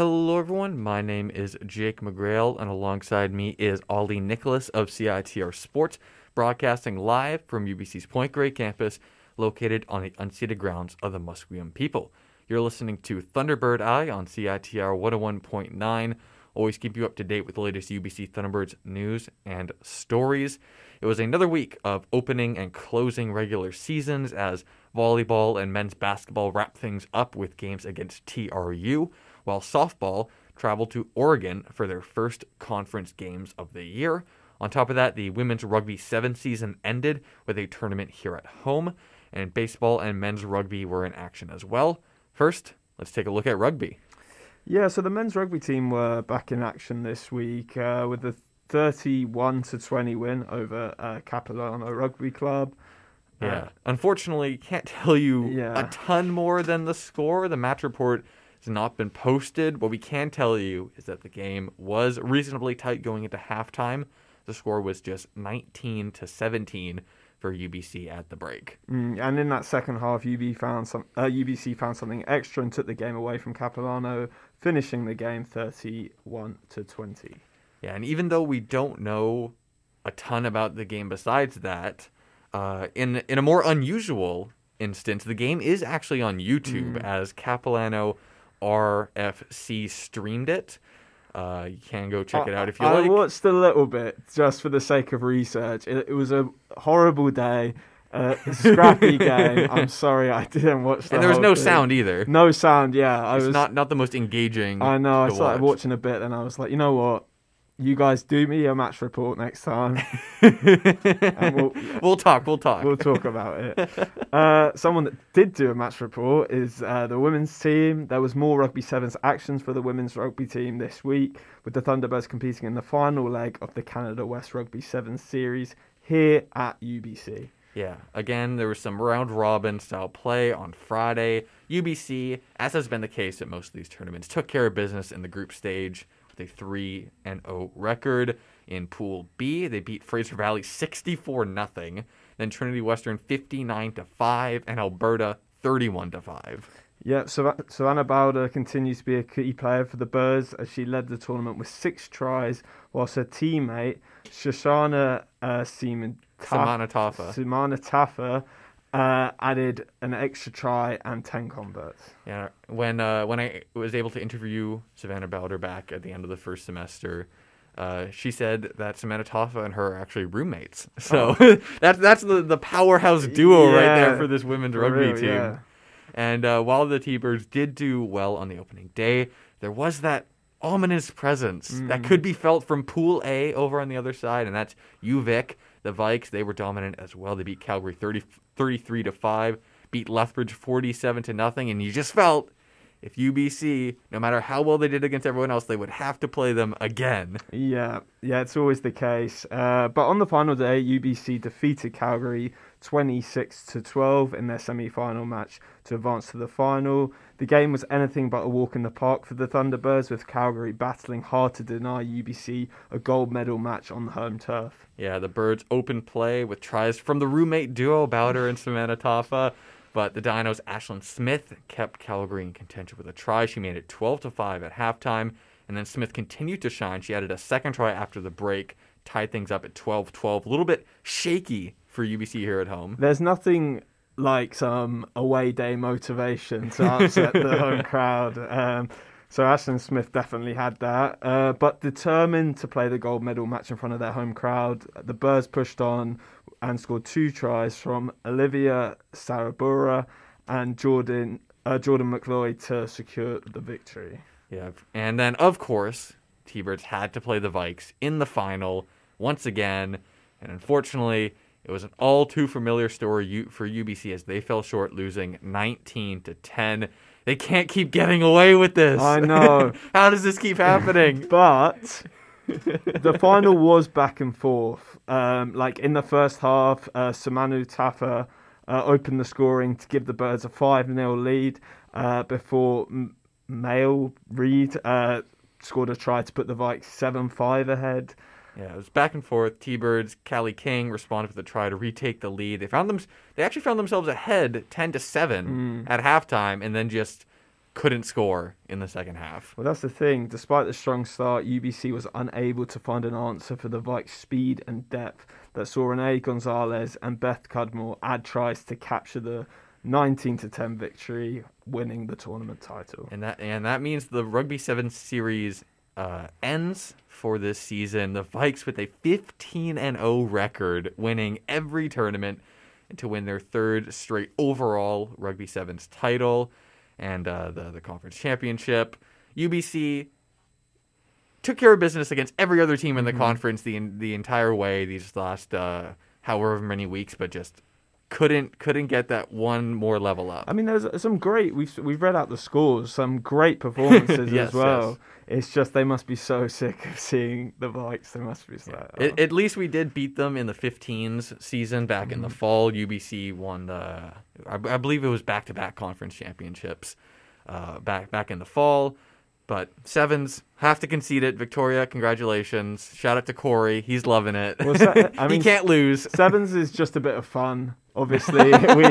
Hello, everyone. My name is Jake McGrail, and alongside me is Ollie Nicholas of CITR Sports, broadcasting live from UBC's Point Grey campus, located on the unceded grounds of the Musqueam people. You're listening to Thunderbird Eye on CITR 101.9. Always keep you up to date with the latest UBC Thunderbirds news and stories. It was another week of opening and closing regular seasons as volleyball and men's basketball wrap things up with games against TRU, while softball traveled to Oregon for their first conference games of the year. On top of that, the women's rugby seven season ended with a tournament here at home, and baseball and men's rugby were in action as well. First, let's take a look at rugby. Yeah, so the men's rugby team were back in action this week uh, with a 31 to 20 win over uh, Capilano Rugby Club. Uh, Yeah. Unfortunately, can't tell you Yeah. a ton more than the score. The match report has not been posted. What we can tell you is that the game was reasonably tight going into halftime. The score was just 19 to 17 for UBC at the break. Mm, and in that second half, UB found some, uh, UBC found something extra and took the game away from Capilano, finishing the game 31 to 20. Yeah, and even though we don't know a ton about the game besides that, uh, in in a more unusual instance, the game is actually on YouTube Mm. as Capilano RFC streamed it. Uh, you can go check it out if you I like. watched a little bit just for the sake of research. It, it was a horrible day, a scrappy game. I'm sorry I didn't watch the and there was no thing. sound either. No sound, yeah. I it's was not not the most engaging. I know. I started watch. watching a bit, and I was like, you know what? You guys do me a match report next time. and we'll, we'll talk. We'll talk. we'll talk about it. Uh, someone that did do a match report is uh, the women's team. There was more rugby sevens actions for the women's rugby team this week, with the Thunderbirds competing in the final leg of the Canada West Rugby Sevens series here at UBC. Yeah, again, there was some round robin style play on Friday. UBC, as has been the case at most of these tournaments, took care of business in the group stage with a 3 and 0 record. In Pool B, they beat Fraser Valley 64 0, then Trinity Western 59 to 5 and Alberta 31 to 5. Yeah, Sav- Savannah Bowder continues to be a key player for the Birds as she led the tournament with six tries, whilst her teammate Shoshana uh, Seaman Samana Tafa. Simana Taffa uh, added an extra try and 10 converts. Yeah, when uh, when I was able to interview Savannah Bowder back at the end of the first semester, uh, she said that Samantha Toffa and her are actually roommates. So that's that's the, the powerhouse duo right there for this women's for rugby real, team. yeah. And uh, while the T-Birds did do well on the opening day, there was that ominous presence that Mm. could be felt from Pool A over on the other side, and that's UVic. The Vikes, they were dominant as well. They beat Calgary 30, 33 to 5, beat Lethbridge 47 to nothing, and you just felt if UBC, no matter how well they did against everyone else, they would have to play them again. Yeah, yeah, it's always the case. Uh, but on the final day, UBC defeated Calgary 26 to 12 in their semi-final match to advance to the final. The game was anything but a walk in the park for the Thunderbirds, with Calgary battling hard to deny UBC a gold medal match on the home turf. Yeah, the Birds open play with tries from the roommate duo Bowder and Samantha Taffa, but the Dinos' Ashlyn Smith kept Calgary in contention with a try. She made it 12 to 5 at halftime, and then Smith continued to shine. She added a second try after the break, tied things up at 12-12. A little bit shaky for UBC here at home. There's nothing like some away day motivation to upset the home crowd. Um, so Ashton Smith definitely had that. Uh, but determined to play the gold medal match in front of their home crowd, the Birds pushed on and scored two tries from Olivia Sarabura and Jordan uh, Jordan McLeod to secure the victory. Yeah, and then of course, T-Birds had to play the Vikes in the final once again, and unfortunately, it was an all too familiar story for UBC as they fell short, losing 19 to 10. They can't keep getting away with this. I know. How does this keep happening? But the final was back and forth. Um, like in the first half, uh, Samanu Taffa uh, opened the scoring to give the Birds a 5 0 lead uh, before M- Mail Reed uh, scored a try to put the Vikes 7 5 ahead. Yeah, it was back and forth. T-Birds, Callie King responded with a try to retake the lead. They found them. They actually found themselves ahead, ten to seven Mm. at halftime, and then just couldn't score in the second half. Well, that's the thing. Despite the strong start, UBC was unable to find an answer for the Vikes' speed and depth that saw Renee Gonzalez and Beth Cudmore add tries to capture the 19 to 10 victory, winning the tournament title. And that and that means the Rugby Seven series uh, ends for this season. The Vikes with a 15 and 0 record, winning every tournament to win their third straight overall Rugby Sevens title and uh, the the conference championship. UBC took care of business against every other team in the Mhm. conference the the entire way these last uh, however many weeks, but just couldn't couldn't get that one more level up. I mean, there's some great. We've we've read out the scores. Some great performances Yes, as well. It's just they must be so sick of seeing the Vikes. They must be so. oh. At, at least we did beat them in the 15s season back in the Mhm. fall. UBC won the, I, I believe it was back-to-back conference championships, uh, back back in the fall. But sevens have to concede it. Victoria, congratulations! Shout out to Corey, he's loving it. Well, se- I he can't lose. Sevens is just a bit of fun. Obviously, we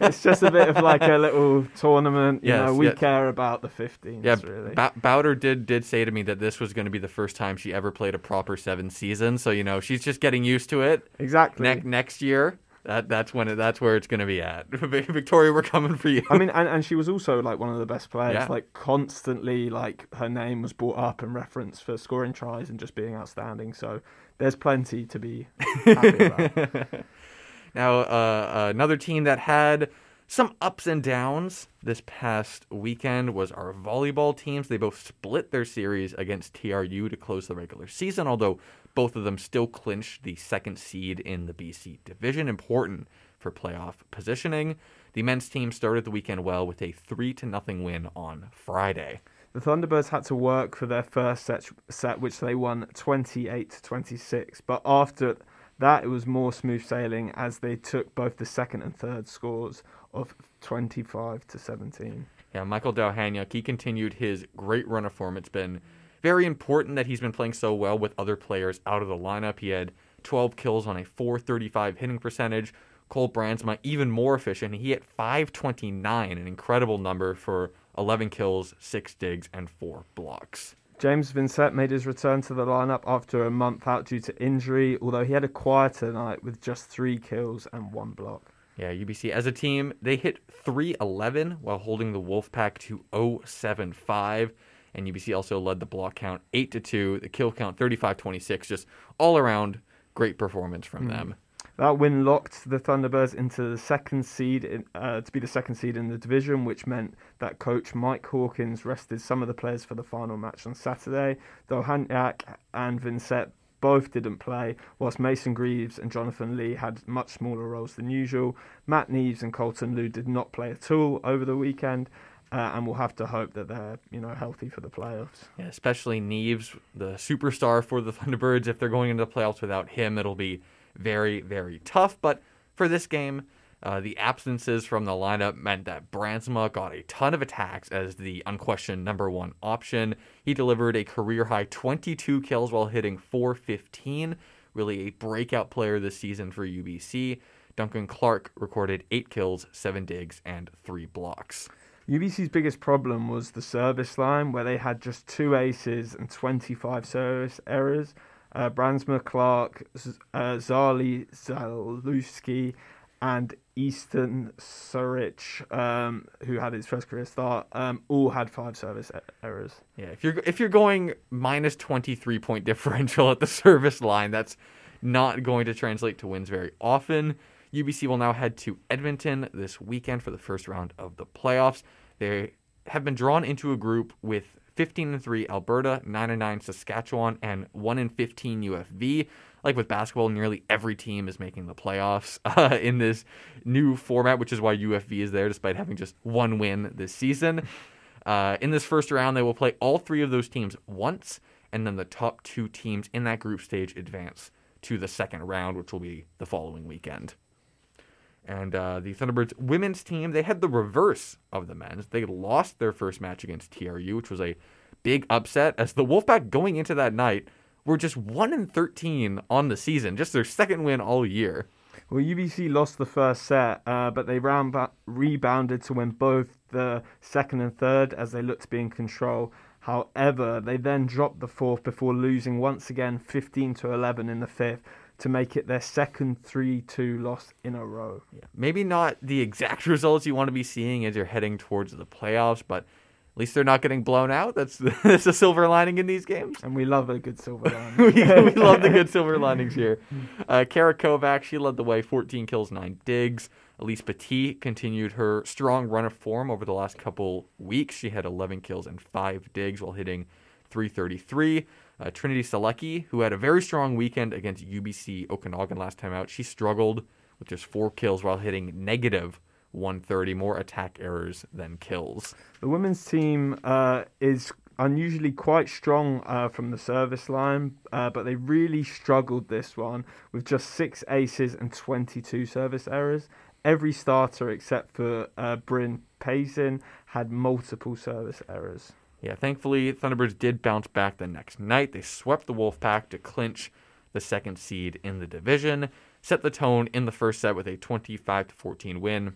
it's just a bit of like a little tournament. You Yes, know, we yeah. care about the 15s. Yeah, really. Bow- Bowder did did say to me that this was going to be the first time she ever played a proper seven season. So you know she's just getting used to it. exactly. Ne- next year, that that's when it, that's where it's going to be at. Victoria, we're coming for you. I mean, and, and she was also like one of the best players. Yeah. Like constantly, like her name was brought up in reference for scoring tries and just being outstanding. So there's plenty to be happy about. now, uh, another team that had some ups and downs this past weekend was our volleyball teams. They both split their series against TRU to close the regular season, although both of them still clinched the second seed in the BC division, important for playoff positioning. The men's team started the weekend well with a 3 to nothing win on Friday. The Thunderbirds had to work for their first set, set which they won 28 to 26. But after that, it was more smooth sailing as they took both the second and third scores of 25 to 17. Yeah, Michael Dowhaniuk, he continued his great run of form. It's been very important that he's been playing so well with other players out of the lineup. He had 12 kills on a 435 hitting percentage. Cole Brandsma, even more efficient. He hit 529, an incredible number for 11 kills, 6 digs, and 4 blocks. James Vincent made his return to the lineup after a month out due to injury, although he had a quieter night with just three kills and one block. Yeah, UBC as a team, they hit 311 while holding the Wolfpack to 075. And UBC also led the block count 8 to 2, the kill count 35 26. Just all around great performance from Hmm. them. That win locked the Thunderbirds into the second seed in, uh, to be the second seed in the division, which meant that coach Mike Hawkins rested some of the players for the final match on Saturday. Dowhaniuk and Vincent both didn't play, whilst Mason Greaves and Jonathan Lee had much smaller roles than usual. Matt Neves and Colton Liu did not play at all over the weekend. Uh, and we'll have to hope that they're, you know, healthy for the playoffs. Yeah, especially Neves, the superstar for the Thunderbirds. If they're going into the playoffs without him, it'll be very, very tough. But for this game, uh, the absences from the lineup meant that Brandsma got a ton of attacks as the unquestioned number one option. He delivered a career high 22 kills while hitting 415. Really a breakout player this season for UBC. Duncan Clark recorded eight kills, seven digs, and three blocks. UBC's biggest problem was the service line, where they had just two aces and 25 service errors. Uh, Brandsma Clark, uh, Zali Zaluski, and Easton Surich, um, who had his first career start, um, all had five service errors. Yeah, if you're if you're going minus 23 point differential at the service line, that's not going to translate to wins very often. UBC will now head to Edmonton this weekend for the first round of the playoffs. They have been drawn into a group with 15 and 3 Alberta, 9 and 9 Saskatchewan, and 1 and 15 UFV. Like with basketball, nearly every team is making the playoffs uh, in this new format, which is why UFV is there despite having just one win this season. Uh, in this first round, they will play all three of those teams once, and then the top two teams in that group stage advance to the second round, which will be the following weekend. And uh, the Thunderbirds women's team, they had the reverse of the men's. They lost their first match against TRU, which was a big upset, as the Wolfpack going into that night were just 1 and 13 on the season, just their second win all year. Well, UBC lost the first set, uh, but they ba- rebounded to win both the second and third as they looked to be in control. However, they then dropped the fourth before losing once again 15 to 11 in the fifth to make it their second 3-2 loss in a row. Yeah. Maybe not the exact results you want to be seeing as you're heading towards the playoffs, but at least they're not getting blown out. That's that's a silver lining in these games. And we love a good silver lining. we, we love the good silver linings here. Uh, Kara Kovac, she led the way, 14 kills, 9 digs. Elise Petit continued her strong run of form over the last couple weeks. She had 11 kills and 5 digs while hitting 333. Uh, Trinity Selecki, who had a very strong weekend against UBC Okanagan last time out, she struggled with just 4 kills while hitting negative 130, more attack errors than kills. The women's team uh, is unusually quite strong uh, from the service line, uh, but they really struggled this one with just six aces and 22 service errors. Every starter except for uh, Bryn Payson had multiple service errors. Yeah, thankfully, Thunderbirds did bounce back the next night. They swept the Wolfpack to clinch the second seed in the division, set the tone in the first set with a 25 14 win.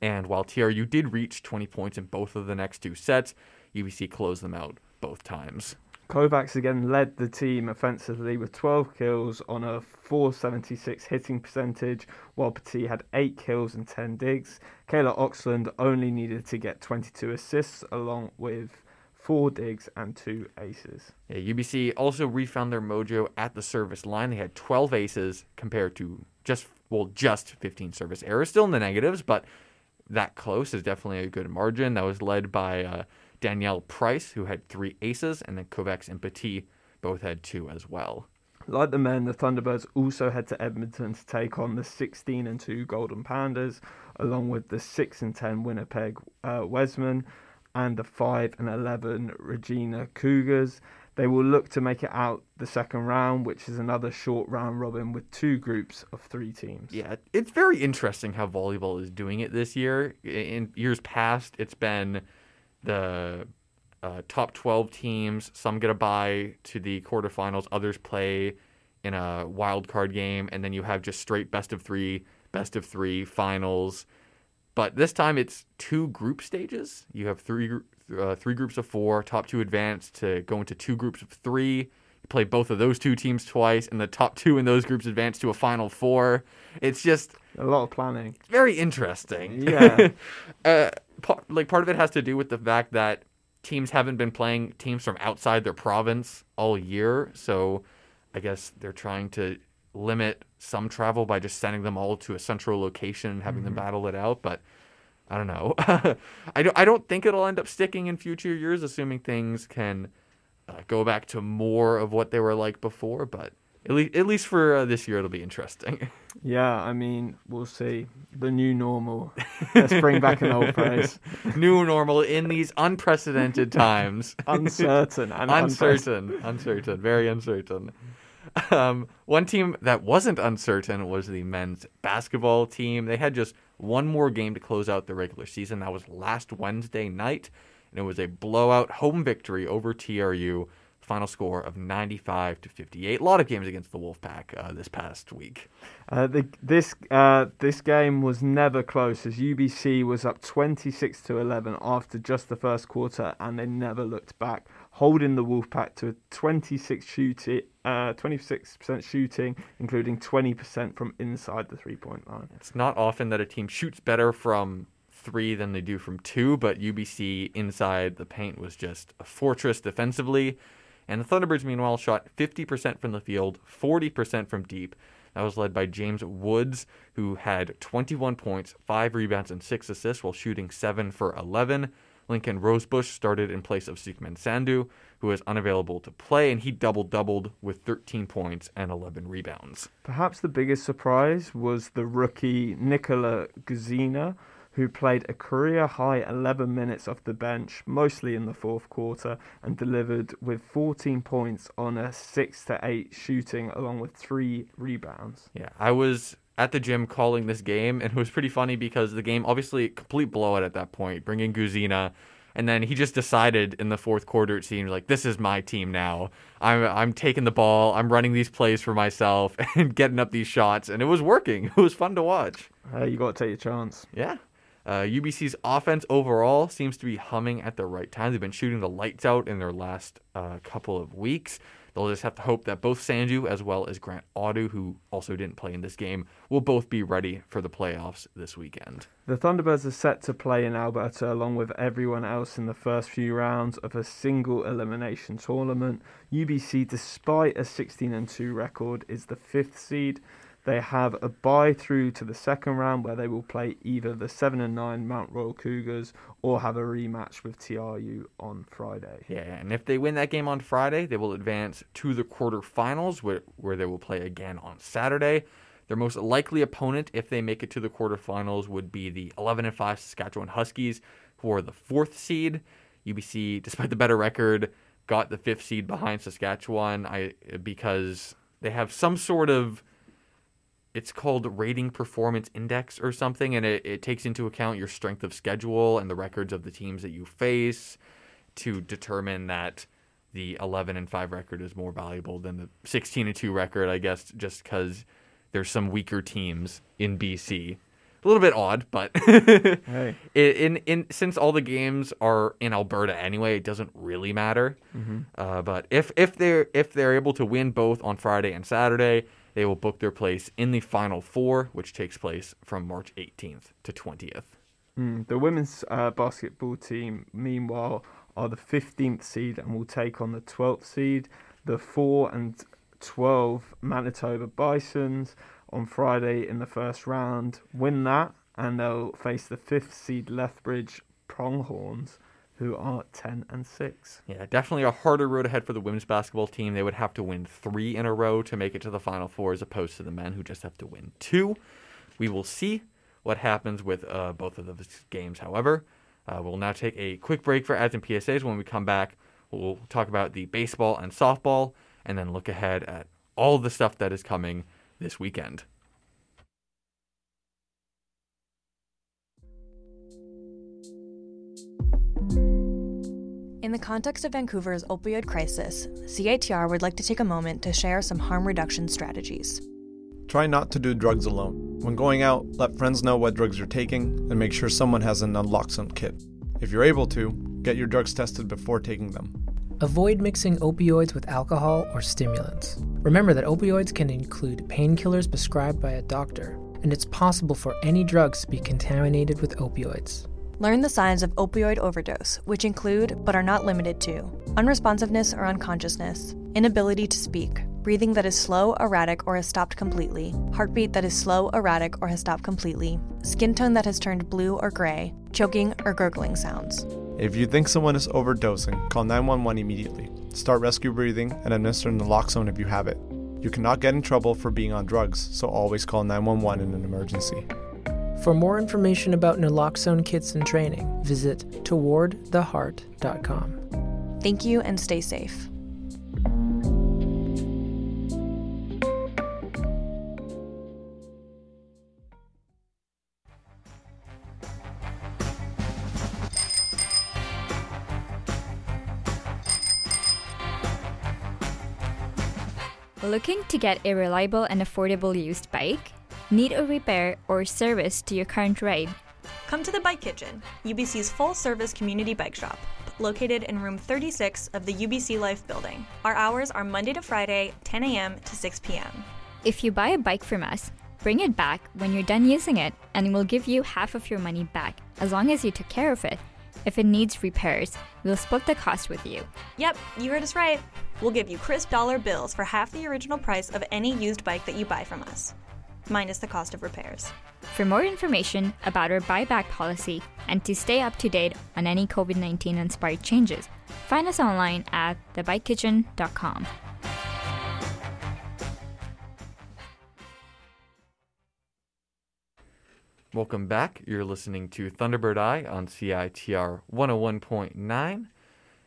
And while TRU did reach 20 points in both of the next two sets, UBC closed them out both times. Kovacs again led the team offensively with 12 kills on a 476 hitting percentage, while Petit had 8 kills and 10 digs. Kayla Oxland only needed to get 22 assists along with 4 digs and 2 aces. Yeah, UBC also refound their mojo at the service line. They had 12 aces compared to just, well, just 15 service errors. Still in the negatives, but that close is definitely a good margin. That was led by uh, Danielle Price, who had three aces, and then Kovacs and Petit both had two as well. Like the men, the Thunderbirds also head to Edmonton to take on the 16 and 2 Golden Pandas, along with the 6 and 10 Winnipeg uh, Wesmen and the 5 and 11 Regina Cougars. They will look to make it out the second round, which is another short round robin with two groups of three teams. Yeah, it's very interesting how volleyball is doing it this year. In years past, it's been the uh, top 12 teams. Some get a bye to the quarterfinals, others play in a wild card game, and then you have just straight best of three, best of three finals. But this time it's two group stages. You have three uh, three groups of four, top two advance to go into two groups of three. You play both of those two teams twice, and the top two in those groups advance to a final four. It's just a lot of planning. Very interesting. Yeah. uh, part, like part of it has to do with the fact that teams haven't been playing teams from outside their province all year, so I guess they're trying to limit some travel by just sending them all to a central location and having mm-hmm. them battle it out. But I don't know. I don't. I don't think it'll end up sticking in future years, assuming things can uh, go back to more of what they were like before. But at least, at least for uh, this year, it'll be interesting. Yeah, I mean, we'll see. The new normal. Let's bring back an old phrase. New normal in these unprecedented times. uncertain and uncertain, uncertain, very uncertain. Um, one team that wasn't uncertain was the men's basketball team. They had just one more game to close out the regular season. That was last Wednesday night, and it was a blowout home victory over TRU. Final score of 95 to 58. A lot of games against the Wolfpack uh, this past week. Uh, the, this uh, this game was never close as UBC was up 26 to 11 after just the first quarter, and they never looked back holding the Wolfpack to a 26 shooting, uh, 26% shooting, including 20% from inside the three-point line. It's not often that a team shoots better from three than they do from two, but UBC inside the paint was just a fortress defensively. And the Thunderbirds, meanwhile, shot 50% from the field, 40% from deep. That was led by James Woods, who had 21 points, 5 rebounds, and 6 assists while shooting 7 for 11. Lincoln Rosebush started in place of Sukhman Sandu, who was unavailable to play, and he double doubled with 13 points and 11 rebounds. Perhaps the biggest surprise was the rookie Nikola Guzina, who played a career high 11 minutes off the bench, mostly in the fourth quarter, and delivered with 14 points on a 6 to 8 shooting, along with three rebounds. Yeah, I was at the gym calling this game, and it was pretty funny because the game obviously complete blowout at that point. Bringing Guzina, And then he just decided in the fourth quarter, it seemed like this is my team now. I'm I'm taking the ball, I'm running these plays for myself, and getting up these shots, and it was working. It was fun to watch. You got to take your chance. Yeah. Uh, UBC's offense overall seems to be humming at the right time. They've been shooting the lights out in their last uh, couple of weeks. They'll just have to hope that both Sandu as well as Grant Audu, who also didn't play in this game, will both be ready for the playoffs this weekend. The Thunderbirds are set to play in Alberta along with everyone else in the first few rounds of a single elimination tournament. UBC, despite a 16 and 2 record, is the fifth seed. They have a bye through to the second round where they will play either the 7 and 9 Mount Royal Cougars or have a rematch with TRU on Friday. Yeah, and if they win that game on Friday, they will advance to the quarterfinals where, where they will play again on Saturday. Their most likely opponent, if they make it to the quarterfinals, would be the 11 and 5 Saskatchewan Huskies, who are the fourth seed. UBC, despite the better record, got the fifth seed behind Saskatchewan I, because they have some sort of it's called rating performance index or something and it, it takes into account your strength of schedule and the records of the teams that you face to determine that the 11 and 5 record is more valuable than the 16 and 2 record i guess just because there's some weaker teams in bc a little bit odd but Hey. in, in since all the games are in alberta anyway it doesn't really matter. Uh, but if if they're if they're able to win both on friday and saturday they will book their place in the final four which takes place from march 18th to 20th Mm, the women's uh, basketball team, meanwhile, are the 15th seed and will take on the 12th seed, the 4 and 12 Manitoba Bisons on Friday in the first round. Win that, and they'll face the 5th seed Lethbridge Pronghorns, who are 10 and 6. Yeah, definitely a harder road ahead for the women's basketball team. They would have to win three in a row to make it to the Final Four, as opposed to the men who just have to win two. We will see what happens with uh, both of those games, however. Uh, we'll now take a quick break for ads and PSAs. When we come back, we'll talk about the baseball and softball, and then look ahead at all the stuff that is coming this weekend. In the context of Vancouver's opioid crisis, CITR would like to take a moment to share some harm reduction strategies. Try not to do drugs alone. When going out, let friends know what drugs you're taking and make sure someone has an naloxone kit. If you're able to, get your drugs tested before taking them. Avoid mixing opioids with alcohol or stimulants. Remember that opioids can include painkillers prescribed by a doctor, and it's possible for any drugs to be contaminated with opioids. Learn the signs of opioid overdose, which include, but are not limited to, unresponsiveness or unconsciousness, inability to speak, breathing that is slow, erratic, or has stopped completely, heartbeat that is slow, erratic, or has stopped completely, skin tone that has turned blue or gray, choking or gurgling sounds. If you think someone is overdosing, call 911 immediately. Start rescue breathing and administer naloxone if you have it. You cannot get in trouble for being on drugs, so always call 911 in an emergency. For more information about naloxone kits and training, visit towardtheheart.com. Thank you and stay safe. Looking to get a reliable and affordable used bike? Need a repair or service to your current ride? Come to the Bike Kitchen, UBC's full service community bike shop, located in room 36 of the UBC Life building. Our hours are Monday to Friday, 10 a.m. to 6 p.m. If you buy a bike from us, bring it back when you're done using it and we'll give you half of your money back as long as you took care of it. If it needs repairs, we'll split the cost with you. Yep, you heard us right. We'll give you crisp dollar bills for half the original price of any used bike that you buy from us, minus the cost of repairs. For more information about our buyback policy and to stay up to date on any COVID 19 inspired changes, find us online at thebikekitchen.com. Welcome back. You're listening to Thunderbird Eye on CITR 101.9.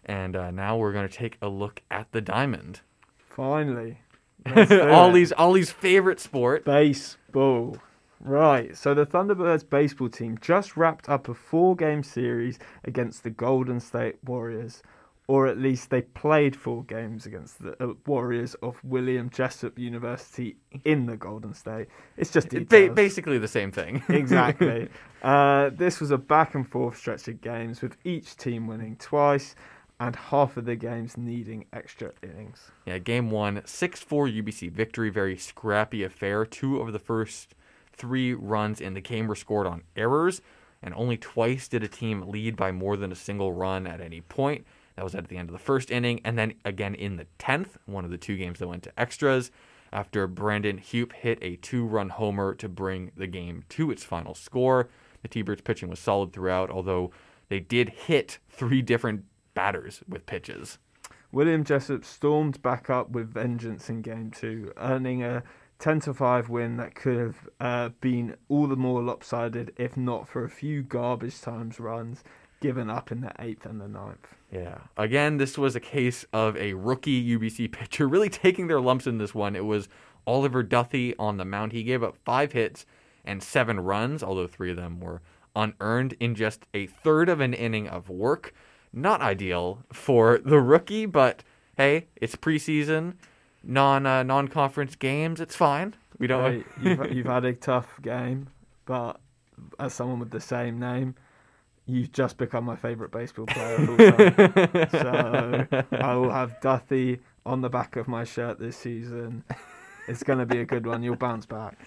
And uh, now we're going to take a look at the diamond. Finally. Let's do it. Ollie's, Ollie's favorite sport. Baseball. Right, so the Thunderbirds baseball team just wrapped up a four game series against the Golden State Warriors, or at least they played four games against the uh, Warriors of William Jessup University in the Golden State. It's just Ba- basically the same thing. exactly. Uh, this was a back and forth stretch of games with each team winning twice and half of the games needing extra innings. Yeah, game one, 6 4 UBC victory. Very scrappy affair. Two of the first three runs in the game were scored on errors, and only twice did a team lead by more than a single run at any point. That was at the end of the first inning, and then again in the 10th, one of the two games that went to extras, after Brandon Hupe hit a two run homer to bring the game to its final score. The T Birds pitching was solid throughout, although they did hit three different batters with pitches. William Jessup stormed back up with vengeance in game two, earning a 10 to 5 win that could have uh, been all the more lopsided if not for a few garbage times runs given up in the 8th and the ninth. Yeah. Again, this was a case of a rookie UBC pitcher really taking their lumps in this one. It was Oliver Duthie on the mound. He gave up five hits and seven runs, although three of them were unearned in just a third of an inning of work. Not ideal for the rookie, but hey, it's preseason, non uh, non conference games. It's fine. We don't. Hey, you've, you've had a tough game, but as someone with the same name, you've just become my favourite baseball player of all time. so I will have Duthie on the back of my shirt this season. It's going to be a good one. You'll bounce back.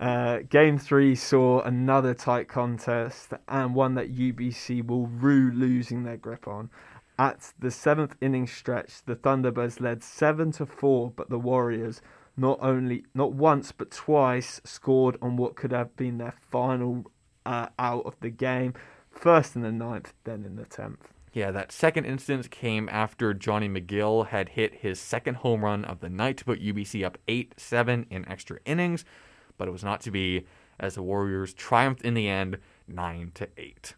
Uh, game three saw another tight contest and one that UBC will rue losing their grip on. At the seventh inning stretch, the Thunderbirds led seven to four, but the Warriors not only not once but twice scored on what could have been their final uh, out of the game. First in the ninth, then in the tenth. Yeah, that second instance came after Johnny McGill had hit his second home run of the night to put UBC up 8 7 in extra innings, but it was not to be as the Warriors triumphed in the end 9 to 8.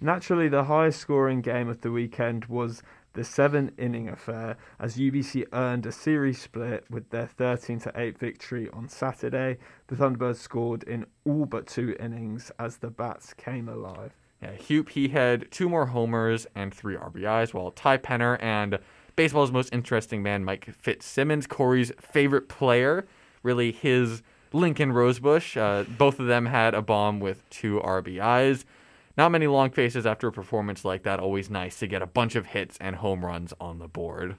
Naturally, the highest scoring game of the weekend was the seven inning affair as UBC earned a series split with their 13 to 8 victory on Saturday. The Thunderbirds scored in all but two innings as the bats came alive. Yeah, Hupe, he had two more homers and three RBIs, while Ty Penner and baseball's most interesting man, Mike Fitzsimmons, Corey's favorite player, really his Lincoln Rosebush. Uh, both of them had a bomb with two RBIs. Not many long faces after a performance like that. Always nice to get a bunch of hits and home runs on the board.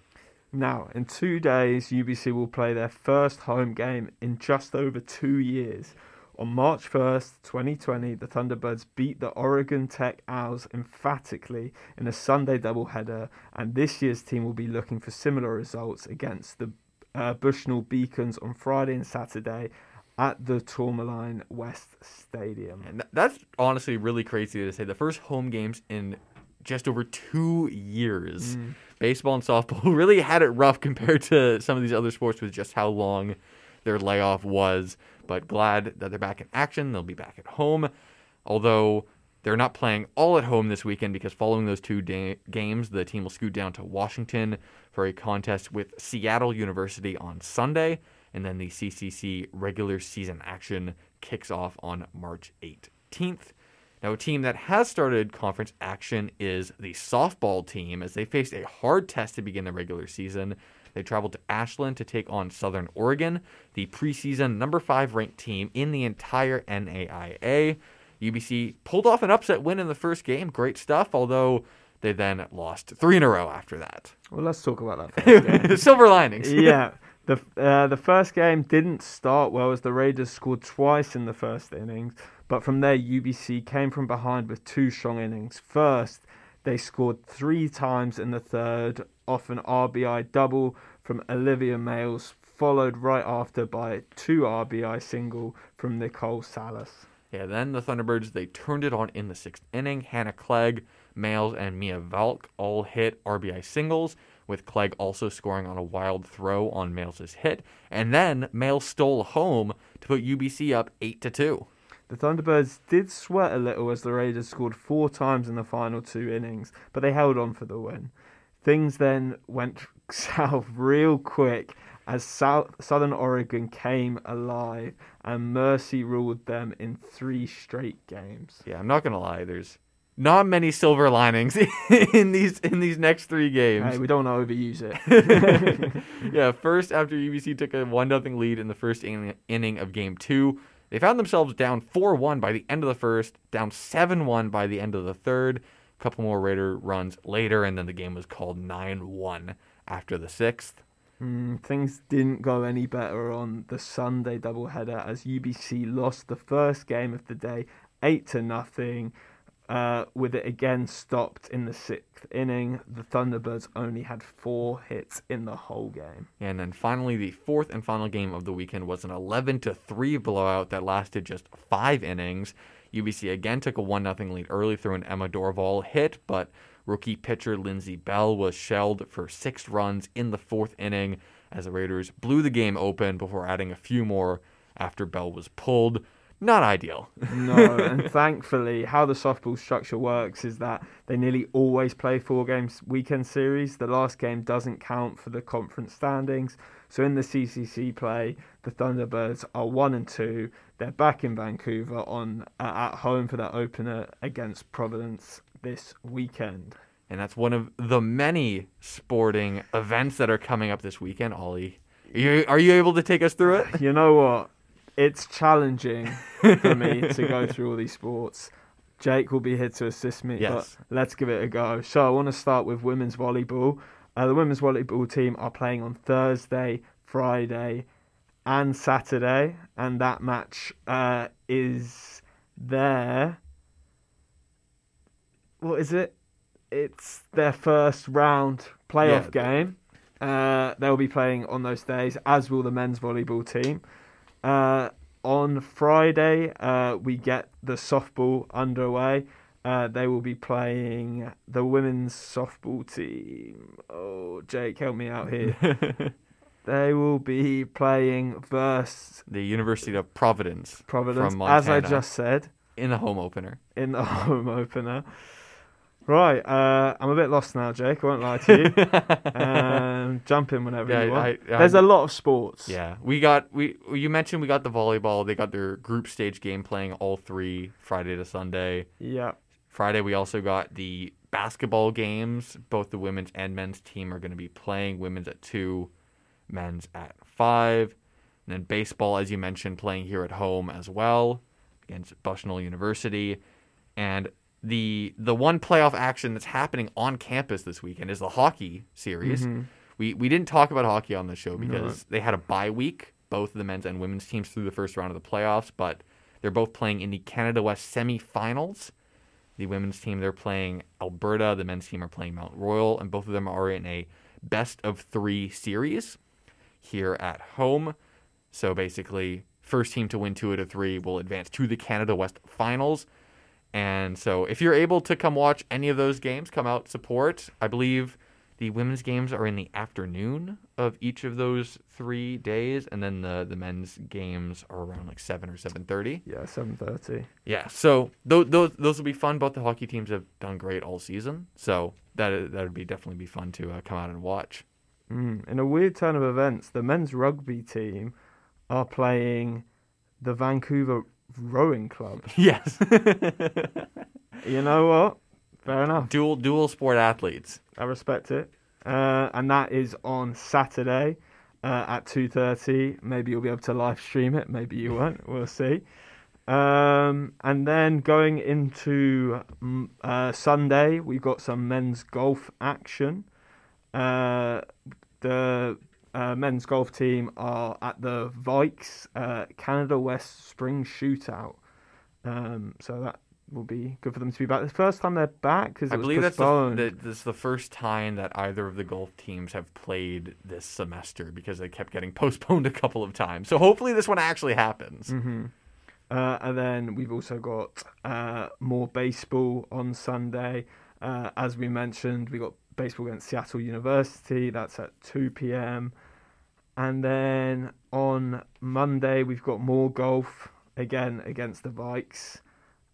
Now, in two days, UBC will play their first home game in just over two years. On March 1st, 2020, the Thunderbirds beat the Oregon Tech Owls emphatically in a Sunday doubleheader, and this year's team will be looking for similar results against the uh, Bushnell Beacons on Friday and Saturday at the Tourmaline West Stadium. And that's honestly really crazy to say. The first home games in just over two years. Mm. Baseball and softball really had it rough compared to some of these other sports with just how long their layoff was. But glad that they're back in action. They'll be back at home. Although they're not playing all at home this weekend because following those two da- games, the team will scoot down to Washington for a contest with Seattle University on Sunday. And then the CCC regular season action kicks off on March 18th. Now, a team that has started conference action is the softball team as they faced a hard test to begin the regular season. They traveled to Ashland to take on Southern Oregon, the preseason number five ranked team in the entire NAIA. UBC pulled off an upset win in the first game. Great stuff, although they then lost three in a row after that. Well, let's talk about that. Silver linings. yeah. The uh, the first game didn't start well as the Raiders scored twice in the first innings, but from there UBC came from behind with two strong innings. First, they scored three times in the third off an RBI double from Olivia Males, followed right after by two RBI single from Nicole Salas. Yeah, then the Thunderbirds, they turned it on in the sixth inning. Hannah Clegg, Males, and Mia Valk all hit RBI singles, with Clegg also scoring on a wild throw on Males' hit. And then Males stole home to put UBC up 8 to 2. The Thunderbirds did sweat a little as the Raiders scored four times in the final two innings, but they held on for the win. Things then went south real quick as South, Southern Oregon came alive and Mercy ruled them in three straight games. Yeah, I'm not gonna lie. There's not many silver linings in these in these next three games. Hey, we don't want to overuse it. yeah, first after UBC took a one nothing lead in the first in- inning of game two, they found themselves down four one by the end of the first, down seven one by the end of the third. A couple more Raider runs later, and then the game was called nine one after the sixth. Mm, things didn't go any better on the Sunday doubleheader as UBC lost the first game of the day, eight to nothing. Uh, with it again stopped in the sixth inning, the Thunderbirds only had four hits in the whole game. And then finally, the fourth and final game of the weekend was an 11 to 3 blowout that lasted just five innings. UBC again took a 1 0 lead early through an Emma Dorval hit, but rookie pitcher Lindsey Bell was shelled for six runs in the fourth inning as the Raiders blew the game open before adding a few more after Bell was pulled not ideal. no, and thankfully, how the softball structure works is that they nearly always play four games weekend series. The last game doesn't count for the conference standings. So in the CCC play, the Thunderbirds are one and two. They're back in Vancouver on uh, at home for their opener against Providence this weekend. And that's one of the many sporting events that are coming up this weekend. Ollie, are you, are you able to take us through it? You know what? It's challenging for me to go through all these sports. Jake will be here to assist me, yes. but let's give it a go. So I want to start with women's volleyball. Uh, the women's volleyball team are playing on Thursday, Friday, and Saturday, and that match uh, is there. What is it? It's their first round playoff yeah. game. Uh, they'll be playing on those days, as will the men's volleyball team. Uh, on Friday, uh, we get the softball underway. Uh, they will be playing the women's softball team. Oh, Jake, help me out here. they will be playing versus the University of Providence. Providence, as I just said, in the home opener. In the home opener. Right, uh, I'm a bit lost now, Jake. I won't lie to you. um, jump in whenever yeah, you want. I, I, There's a lot of sports. Yeah, we got we. You mentioned we got the volleyball. They got their group stage game playing all three Friday to Sunday. Yeah. Friday we also got the basketball games. Both the women's and men's team are going to be playing. Women's at two, men's at five, and then baseball, as you mentioned, playing here at home as well against Bushnell University. And the the one playoff action that's happening on campus this weekend is the hockey series. Mm-hmm. We we didn't talk about hockey on the show because no. they had a bye week, both the men's and women's teams through the first round of the playoffs, but they're both playing in the Canada West semifinals. The women's team they're playing Alberta, the men's team are playing Mount Royal, and both of them are in a best of three series here at home. So basically, first team to win two out of three will advance to the Canada West finals. And so if you're able to come watch any of those games, come out support. I believe the women's games are in the afternoon of each of those three days, and then the, the men's games are around like seven or seven thirty. Yeah, seven thirty. Yeah, so those, those those will be fun. Both the hockey teams have done great all season, so that that would be definitely be fun to uh, come out and watch. Mm. In a weird turn of events, the men's rugby team are playing the Vancouver rowing club. Yes. you know what? Fair enough. Dual dual sport athletes. I respect it. Uh, and that is on Saturday uh, at two thirty. Maybe you'll be able to live stream it. Maybe you won't. We'll see. Um, and then going into mm, uh, Sunday, we've got some men's golf action. Uh, the uh, men's golf team are at the Vikes uh, Canada West Spring Shootout. Um, so that will be good for them to be back. The first time they're back because I believe that's the, the, this is the first time that either of the golf teams have played this semester because they kept getting postponed a couple of times. So hopefully this one actually happens. Mm-hmm. Uh, and then we've also got uh, more baseball on Sunday. Uh, as we mentioned, we got baseball against Seattle University. That's at 2 p.m. And then on Monday, we've got more golf again against the Vikes.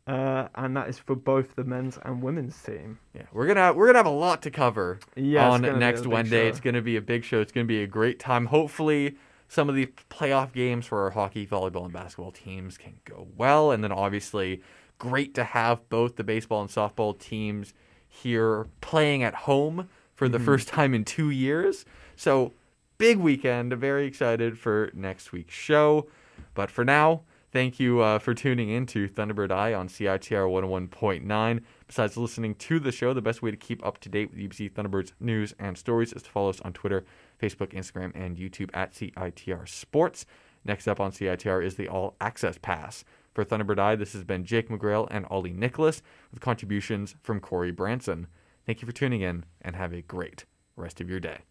uh, and that is for both the men's and women's team. Yeah, we're gonna we're gonna have a lot to cover Yeah, on gonna be a next Wednesday. show. It's gonna be a big show. It's gonna be a great time. Hopefully, some of the playoff games for our hockey, volleyball, and basketball teams can go well, and then obviously, great to have both the baseball and softball teams here playing at home for Mm-hmm. the first time in two years. So, big weekend. Very excited for next week's show. But for now, thank you uh, for tuning in to Thunderbird Eye on CITR 101.9. Besides listening to the show, the best way to keep up to date with UBC Thunderbird's news and stories is to follow us on Twitter, Facebook, Instagram, and YouTube at CITR Sports. Next up on CITR is the All Access Pass. For Thunderbird Eye, this has been Jake McGrail and Ollie Nicholas with contributions from Corey Branson. Thank you for tuning in and have a great rest of your day.